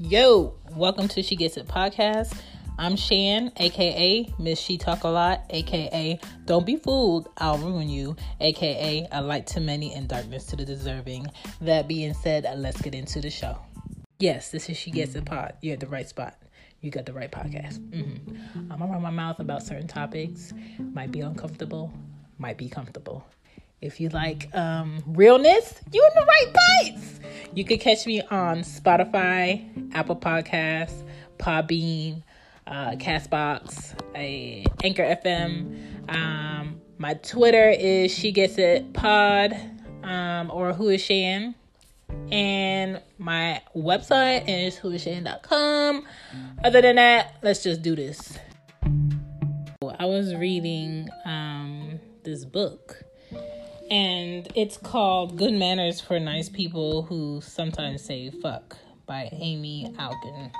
Yo, welcome to She Gets It podcast. I'm Shan, aka Miss She Talk a Lot, aka Don't Be Fooled, I'll Ruin You, aka A Light to Many and Darkness to the Deserving. That being said, let's get into the show. Yes, this is She Gets It pod. You're at the right spot. You got the right podcast. Mm-hmm. I'm around my mouth about certain topics. Might be uncomfortable, might be comfortable. If you like um, realness, you're in the right place. You can catch me on Spotify, Apple Podcasts, Podbean, uh, Castbox, a Anchor FM. Um, my Twitter is She Gets It Pod um, or Who Is Shan. And my website is whoisshan.com. Other than that, let's just do this. I was reading um, this book and it's called Good Manners for Nice People Who Sometimes Say Fuck by Amy Alkon.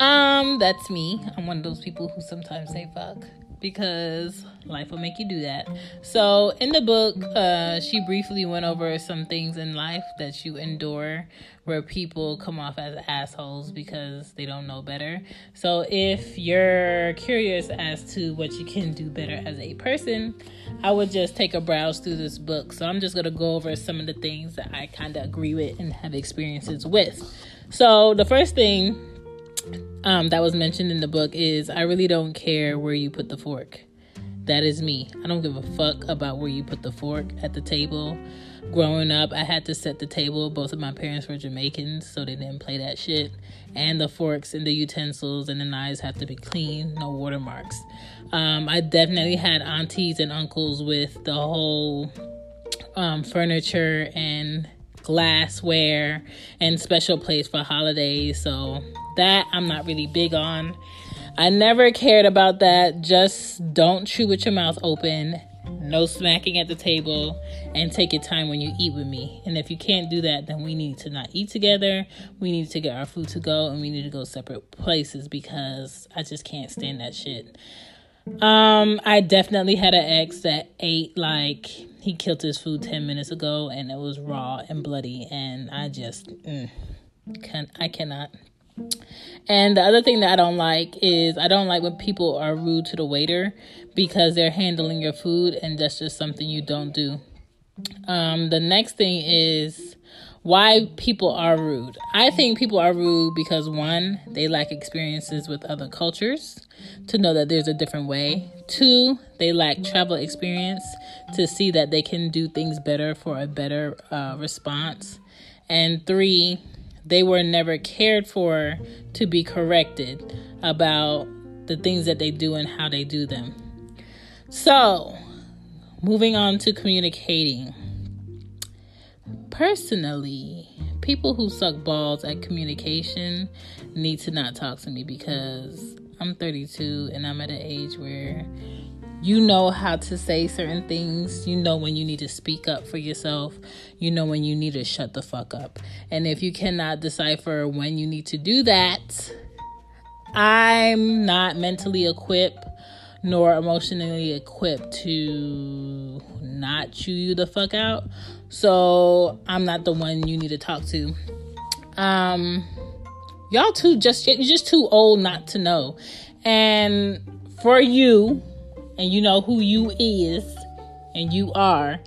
Um, that's me. I'm one of those people who sometimes say fuck because life will make you do that. So, in the book, uh, she briefly went over some things in life that you endure where people come off as assholes because they don't know better. So, if you're curious as to what you can do better as a person, I would just take a browse through this book. So, I'm just going to go over some of the things that I kind of agree with and have experiences with. So, the first thing um, that was mentioned in the book is I really don't care where you put the fork. That is me. I don't give a fuck about where you put the fork at the table. Growing up, I had to set the table. Both of my parents were Jamaicans, so they didn't play that shit. And the forks and the utensils and the knives have to be clean, no watermarks. Um, I definitely had aunties and uncles with the whole um, furniture and glassware and special place for holidays. So that I'm not really big on. I never cared about that. Just don't chew with your mouth open. No smacking at the table and take your time when you eat with me. And if you can't do that, then we need to not eat together. We need to get our food to go and we need to go separate places because I just can't stand that shit. Um, I definitely had an ex that ate like he killed his food 10 minutes ago and it was raw and bloody and I just mm, can I cannot and the other thing that I don't like is I don't like when people are rude to the waiter because they're handling your food and that's just something you don't do. Um, the next thing is why people are rude. I think people are rude because one, they lack experiences with other cultures to know that there's a different way. Two, they lack travel experience to see that they can do things better for a better uh, response. And three, they were never cared for to be corrected about the things that they do and how they do them. So, moving on to communicating. Personally, people who suck balls at communication need to not talk to me because I'm 32 and I'm at an age where you know how to say certain things. You know when you need to speak up for yourself. You know when you need to shut the fuck up. And if you cannot decipher when you need to do that, I'm not mentally equipped nor emotionally equipped to not chew you the fuck out. So I'm not the one you need to talk to. Um y'all too just you're just too old not to know. And for you and you know who you is and you are,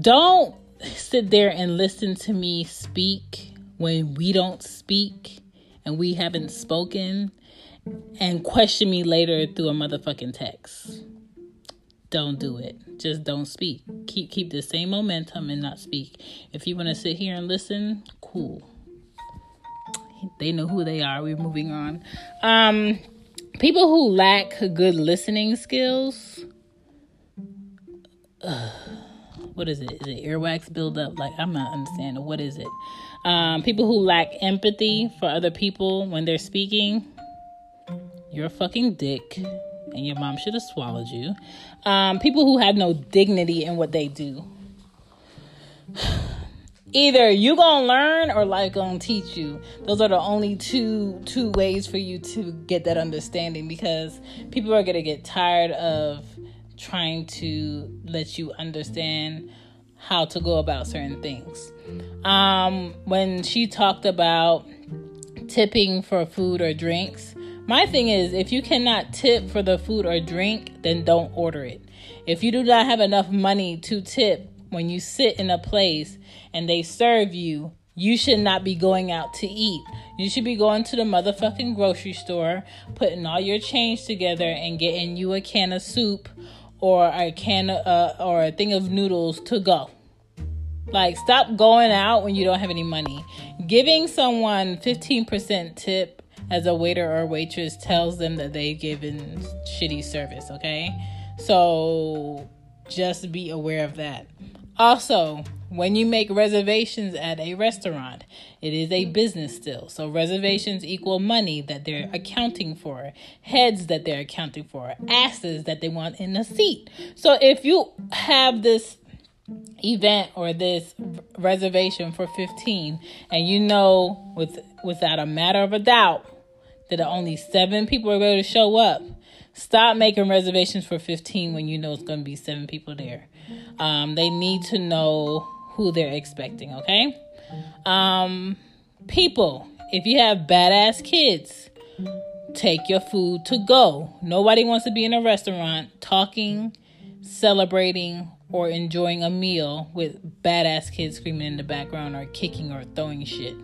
don't sit there and listen to me speak when we don't speak and we haven't spoken and question me later through a motherfucking text. Don't do it. Just don't speak. Keep keep the same momentum and not speak. If you want to sit here and listen, cool. They know who they are. We're moving on. Um people who lack good listening skills uh, what is it is it earwax buildup like i'm not understanding what is it um, people who lack empathy for other people when they're speaking you're a fucking dick and your mom should have swallowed you. Um, people who have no dignity in what they do. Either you gonna learn or life gonna teach you. Those are the only two two ways for you to get that understanding because people are gonna get tired of trying to let you understand how to go about certain things. Um when she talked about tipping for food or drinks. My thing is, if you cannot tip for the food or drink, then don't order it. If you do not have enough money to tip when you sit in a place and they serve you, you should not be going out to eat. You should be going to the motherfucking grocery store, putting all your change together and getting you a can of soup or a can of, uh, or a thing of noodles to go. Like stop going out when you don't have any money. Giving someone 15% tip as a waiter or waitress tells them that they've given shitty service, okay? So just be aware of that. Also, when you make reservations at a restaurant, it is a business still. So reservations equal money that they're accounting for, heads that they're accounting for, asses that they want in the seat. So if you have this event or this reservation for 15 and you know with without a matter of a doubt that are only 7 people are going to show up, stop making reservations for 15 when you know it's going to be 7 people there. Um, they need to know who they're expecting, okay? Um, people, if you have badass kids, take your food to go. Nobody wants to be in a restaurant talking, celebrating, or enjoying a meal with badass kids screaming in the background or kicking or throwing shit.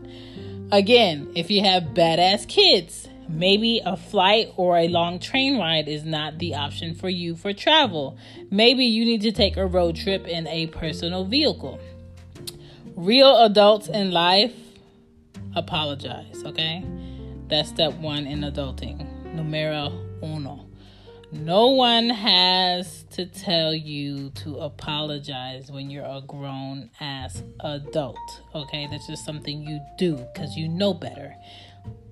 Again, if you have badass kids, Maybe a flight or a long train ride is not the option for you for travel. Maybe you need to take a road trip in a personal vehicle. Real adults in life apologize, okay? That's step one in adulting. Numero uno. No one has to tell you to apologize when you're a grown ass adult, okay? That's just something you do because you know better.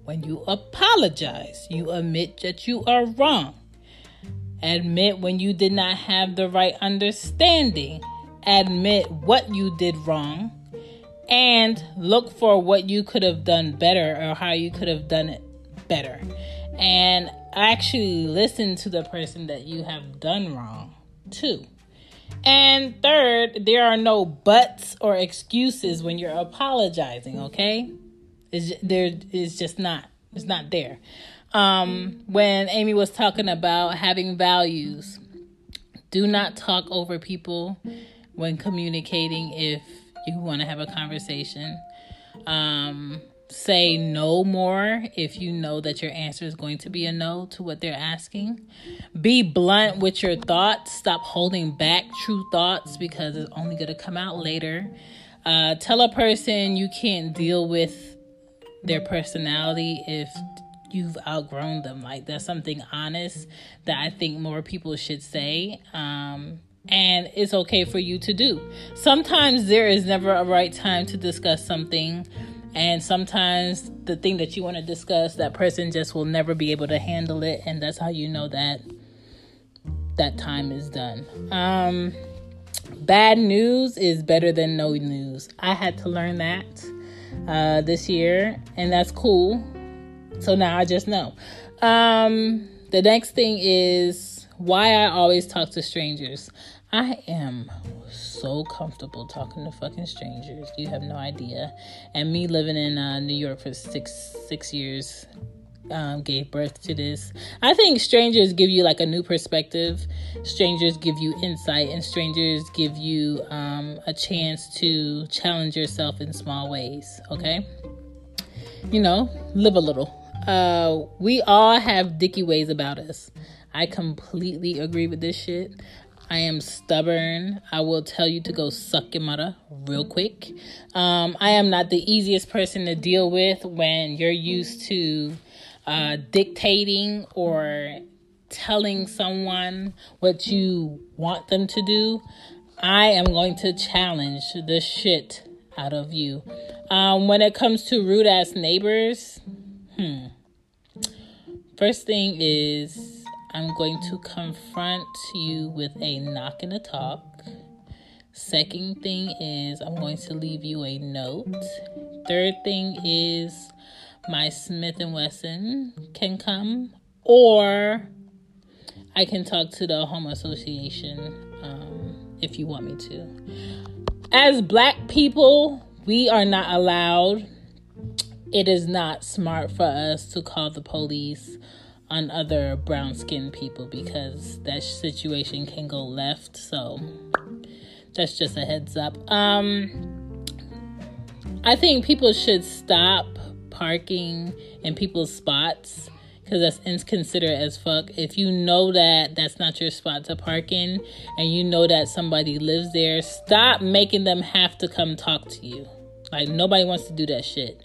When you apologize, you admit that you are wrong. Admit when you did not have the right understanding. Admit what you did wrong. And look for what you could have done better or how you could have done it better. And actually listen to the person that you have done wrong too. And third, there are no buts or excuses when you're apologizing, okay? Is there is just not. It's not there. Um, when Amy was talking about having values, do not talk over people when communicating if you want to have a conversation. Um, say no more if you know that your answer is going to be a no to what they're asking. Be blunt with your thoughts. Stop holding back true thoughts because it's only going to come out later. Uh, tell a person you can't deal with their personality if you've outgrown them. Like that's something honest that I think more people should say. Um, and it's okay for you to do. Sometimes there is never a right time to discuss something. And sometimes the thing that you want to discuss, that person just will never be able to handle it. And that's how you know that that time is done. Um, bad news is better than no news. I had to learn that uh, this year, and that's cool. So now I just know. Um, the next thing is why I always talk to strangers. I am so comfortable talking to fucking strangers. You have no idea. And me living in uh, New York for six six years um, gave birth to this. I think strangers give you like a new perspective. Strangers give you insight, and strangers give you um, a chance to challenge yourself in small ways. Okay, you know, live a little. Uh, we all have dicky ways about us. I completely agree with this shit. I am stubborn. I will tell you to go suck your mother real quick. Um, I am not the easiest person to deal with when you're used to uh, dictating or telling someone what you want them to do, I am going to challenge the shit out of you. Um, when it comes to rude ass neighbors, hmm. First thing is, I'm going to confront you with a knock and a talk. Second thing is, I'm going to leave you a note. Third thing is, my Smith and Wesson can come, or I can talk to the home association um, if you want me to. As black people, we are not allowed it is not smart for us to call the police on other brown skinned people because that situation can go left. So that's just a heads up. Um I think people should stop parking in people's spots because that's inconsiderate as fuck. If you know that that's not your spot to park in and you know that somebody lives there, stop making them have to come talk to you. Like, nobody wants to do that shit.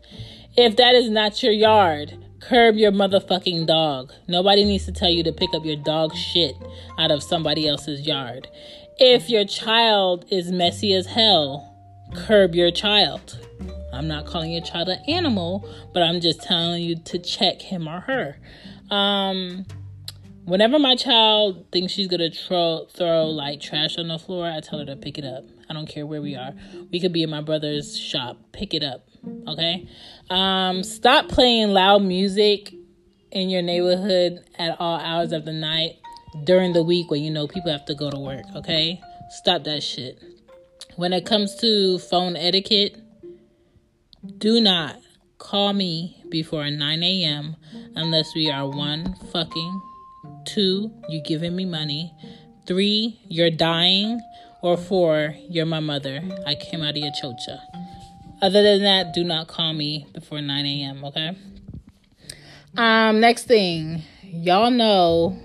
If that is not your yard, curb your motherfucking dog. Nobody needs to tell you to pick up your dog shit out of somebody else's yard. If your child is messy as hell, curb your child. I'm not calling your child an animal, but I'm just telling you to check him or her. Um, whenever my child thinks she's gonna throw throw like trash on the floor, I tell her to pick it up. I don't care where we are. We could be in my brother's shop. Pick it up. Okay. Um, stop playing loud music in your neighborhood at all hours of the night during the week when you know people have to go to work. Okay. Stop that shit. When it comes to phone etiquette, do not call me before 9 a.m. unless we are one, fucking, two, you giving me money, three, you're dying, or four, you're my mother. I came out of your chocha. Other than that, do not call me before 9 a.m., okay? Um, next thing, y'all know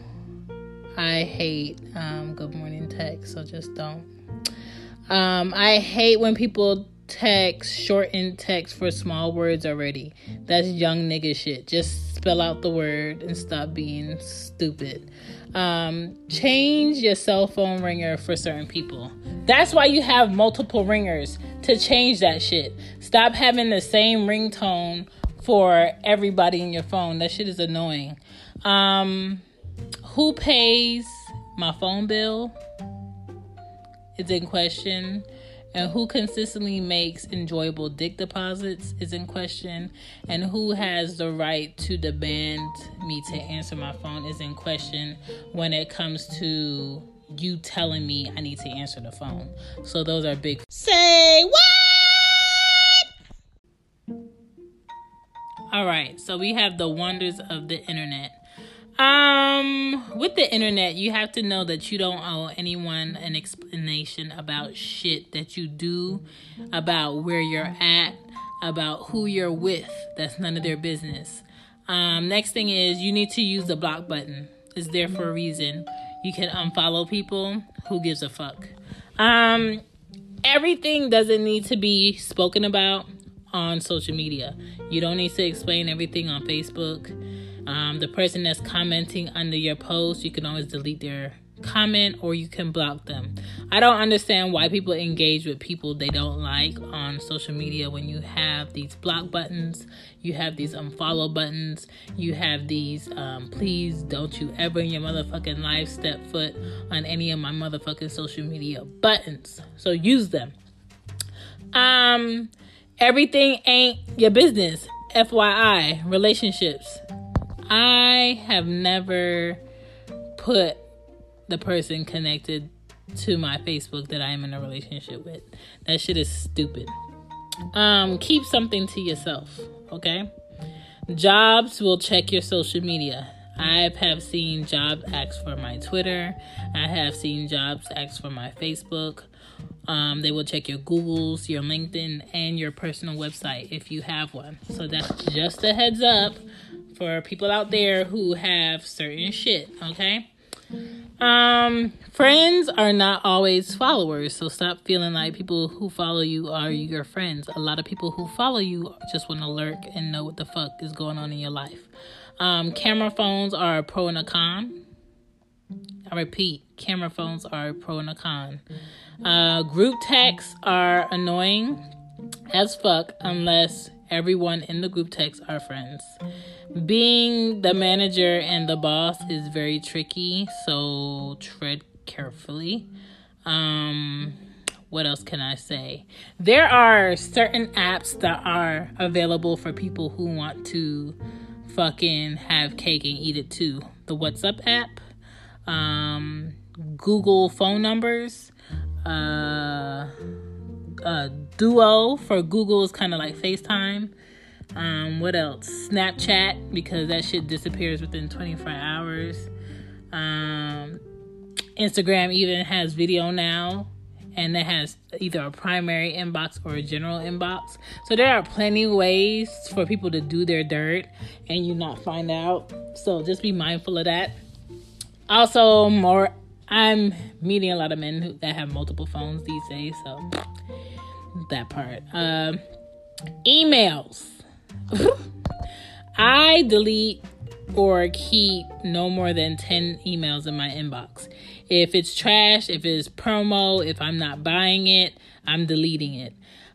I hate um good morning text, so just don't. Um, I hate when people text, shorten text for small words already. That's young nigga shit. Just spell out the word and stop being stupid. Um, change your cell phone ringer for certain people. That's why you have multiple ringers to change that shit. Stop having the same ringtone for everybody in your phone. That shit is annoying. Um, who pays my phone bill It's in question and who consistently makes enjoyable dick deposits is in question and who has the right to demand me to answer my phone is in question when it comes to you telling me I need to answer the phone. So those are big Say what? All right. So we have the wonders of the internet. Um, with the internet, you have to know that you don't owe anyone an explanation about shit that you do, about where you're at, about who you're with. That's none of their business. Um, next thing is you need to use the block button. It's there for a reason. You can unfollow people. Who gives a fuck? Um, everything doesn't need to be spoken about on social media. You don't need to explain everything on Facebook. Um, the person that's commenting under your post, you can always delete their comment or you can block them. I don't understand why people engage with people they don't like on social media when you have these block buttons, you have these unfollow buttons, you have these um, please don't you ever in your motherfucking life step foot on any of my motherfucking social media buttons. So use them. Um everything ain't your business. FYI, relationships. I have never put the person connected to my Facebook that I am in a relationship with. That shit is stupid. Um, keep something to yourself, okay? Jobs will check your social media. I have seen jobs ask for my Twitter. I have seen jobs ask for my Facebook. Um, they will check your Googles, your LinkedIn, and your personal website if you have one. So that's just a heads up for people out there who have certain shit, okay? Um, friends are not always followers, so stop feeling like people who follow you are your friends. A lot of people who follow you just want to lurk and know what the fuck is going on in your life. Um, camera phones are a pro and a con. I repeat, camera phones are a pro and a con. Uh, group texts are annoying as fuck unless everyone in the group text are friends. Being the manager and the boss is very tricky, so tread carefully. Um, what else can I say? There are certain apps that are available for people who want to fucking have cake and eat it too. The WhatsApp app, um, Google phone numbers, uh, uh, Duo for Google is kind of like FaceTime. Um, what else? Snapchat because that shit disappears within 24 hours. Um, Instagram even has video now, and it has either a primary inbox or a general inbox. So there are plenty ways for people to do their dirt and you not find out. So just be mindful of that. Also, more I'm meeting a lot of men who, that have multiple phones these days, so that part. Um, emails. I delete or keep no more than 10 emails in my inbox. If it's trash, if it's promo, if I'm not buying it, I'm deleting it.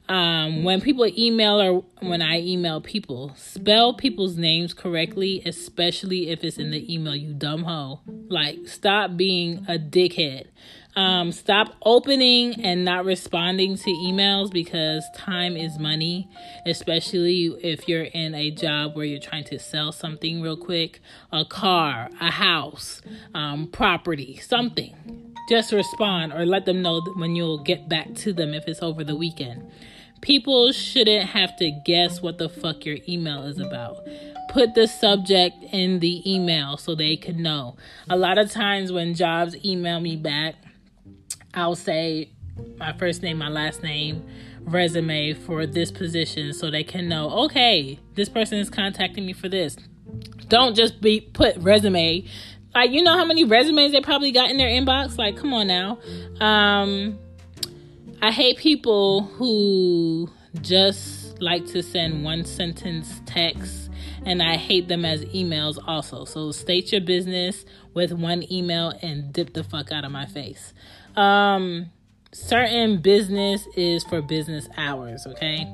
Um, when people email or when I email people, spell people's names correctly, especially if it's in the email, you dumb hoe. Like, stop being a dickhead. Um, stop opening and not responding to emails because time is money, especially if you're in a job where you're trying to sell something real quick a car, a house, um, property, something. Just respond or let them know when you'll get back to them if it's over the weekend. People shouldn't have to guess what the fuck your email is about. Put the subject in the email so they can know. A lot of times when jobs email me back, I'll say my first name, my last name, resume for this position so they can know, okay, this person is contacting me for this. Don't just be put resume. Like you know how many resumes they probably got in their inbox? Like, come on now. Um I hate people who just like to send one sentence text and I hate them as emails also. So state your business with one email and dip the fuck out of my face. Um, certain business is for business hours, okay?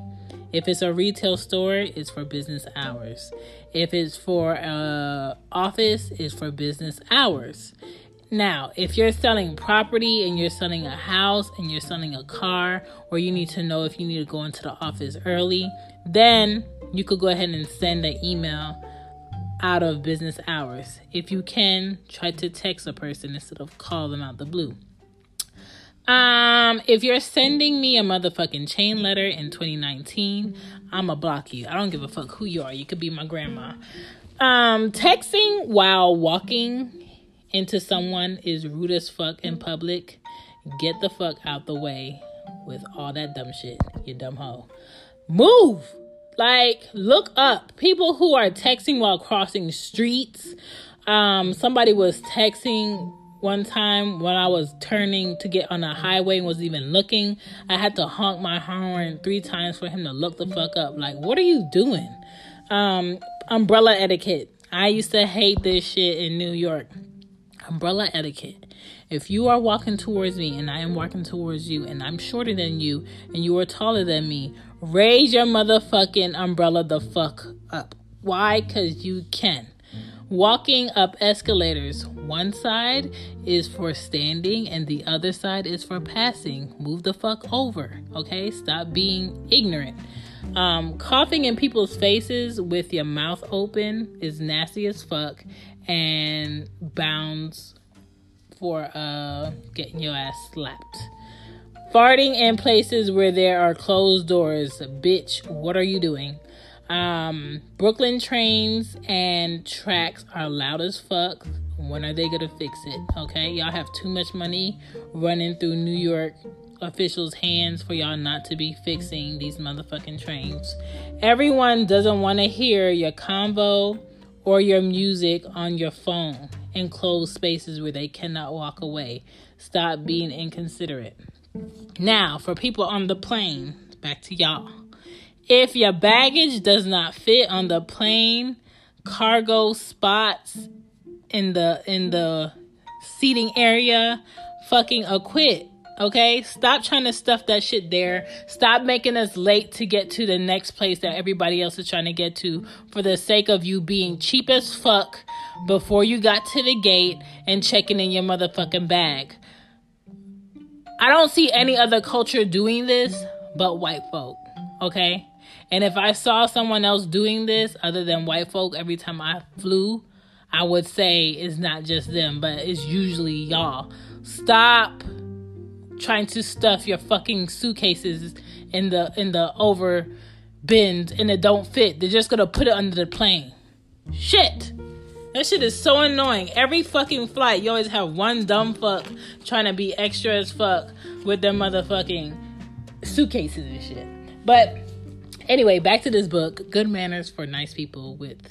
If it's a retail store, it's for business hours. If it's for a office, it's for business hours. Now, if you're selling property and you're selling a house and you're selling a car, or you need to know if you need to go into the office early, then you could go ahead and send an email out of business hours. If you can, try to text a person instead of call them out the blue. Um, if you're sending me a motherfucking chain letter in 2019, I'ma block you. I don't give a fuck who you are. You could be my grandma. Um, texting while walking into someone is rude as fuck in public. Get the fuck out the way with all that dumb shit, you dumb hoe. Move! Like, look up. People who are texting while crossing streets. Um, somebody was texting one time when I was turning to get on a highway and was even looking, I had to honk my horn three times for him to look the fuck up. Like, what are you doing? Um, umbrella etiquette. I used to hate this shit in New York. Umbrella etiquette. If you are walking towards me and I am walking towards you and I'm shorter than you and you are taller than me, raise your motherfucking umbrella the fuck up. Why? Because you can. Walking up escalators, one side is for standing and the other side is for passing. Move the fuck over, okay? Stop being ignorant. Um, coughing in people's faces with your mouth open is nasty as fuck and bounds for uh, getting your ass slapped. Farting in places where there are closed doors, bitch, what are you doing? Um, Brooklyn trains and tracks are loud as fuck. When are they gonna fix it? Okay, y'all have too much money running through New York officials' hands for y'all not to be fixing these motherfucking trains. Everyone doesn't want to hear your convo or your music on your phone in closed spaces where they cannot walk away. Stop being inconsiderate. Now, for people on the plane, back to y'all. If your baggage does not fit on the plane cargo spots in the in the seating area, fucking acquit. Okay? Stop trying to stuff that shit there. Stop making us late to get to the next place that everybody else is trying to get to for the sake of you being cheap as fuck before you got to the gate and checking in your motherfucking bag. I don't see any other culture doing this but white folk. Okay? And if I saw someone else doing this other than white folk every time I flew, I would say it's not just them, but it's usually y'all. Stop trying to stuff your fucking suitcases in the in the over bins and it don't fit. They're just gonna put it under the plane. Shit. That shit is so annoying. Every fucking flight, you always have one dumb fuck trying to be extra as fuck with their motherfucking suitcases and shit. But anyway, back to this book. Good manners for nice people with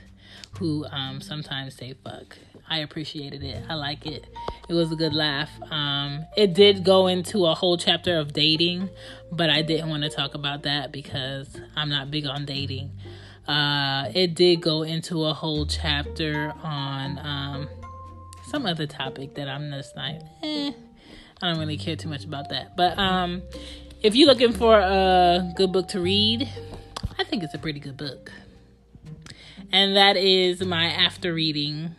who um, sometimes say fuck. I appreciated it. I like it. It was a good laugh. Um, it did go into a whole chapter of dating, but I didn't want to talk about that because I'm not big on dating. Uh, it did go into a whole chapter on um, some other topic that I'm just like, eh, I don't really care too much about that. But um, if you're looking for a good book to read, I think it's a pretty good book. And that is my after reading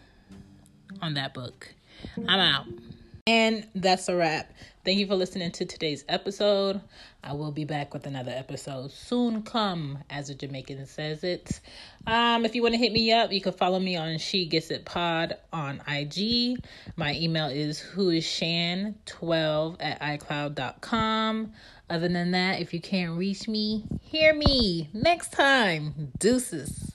on that book. I'm out. And that's a wrap. Thank you for listening to today's episode. I will be back with another episode soon come, as a Jamaican says it. Um, if you want to hit me up, you can follow me on She Gets It Pod on IG. My email is whoisshan12 at iCloud.com. Other than that, if you can't reach me, hear me next time. Deuces.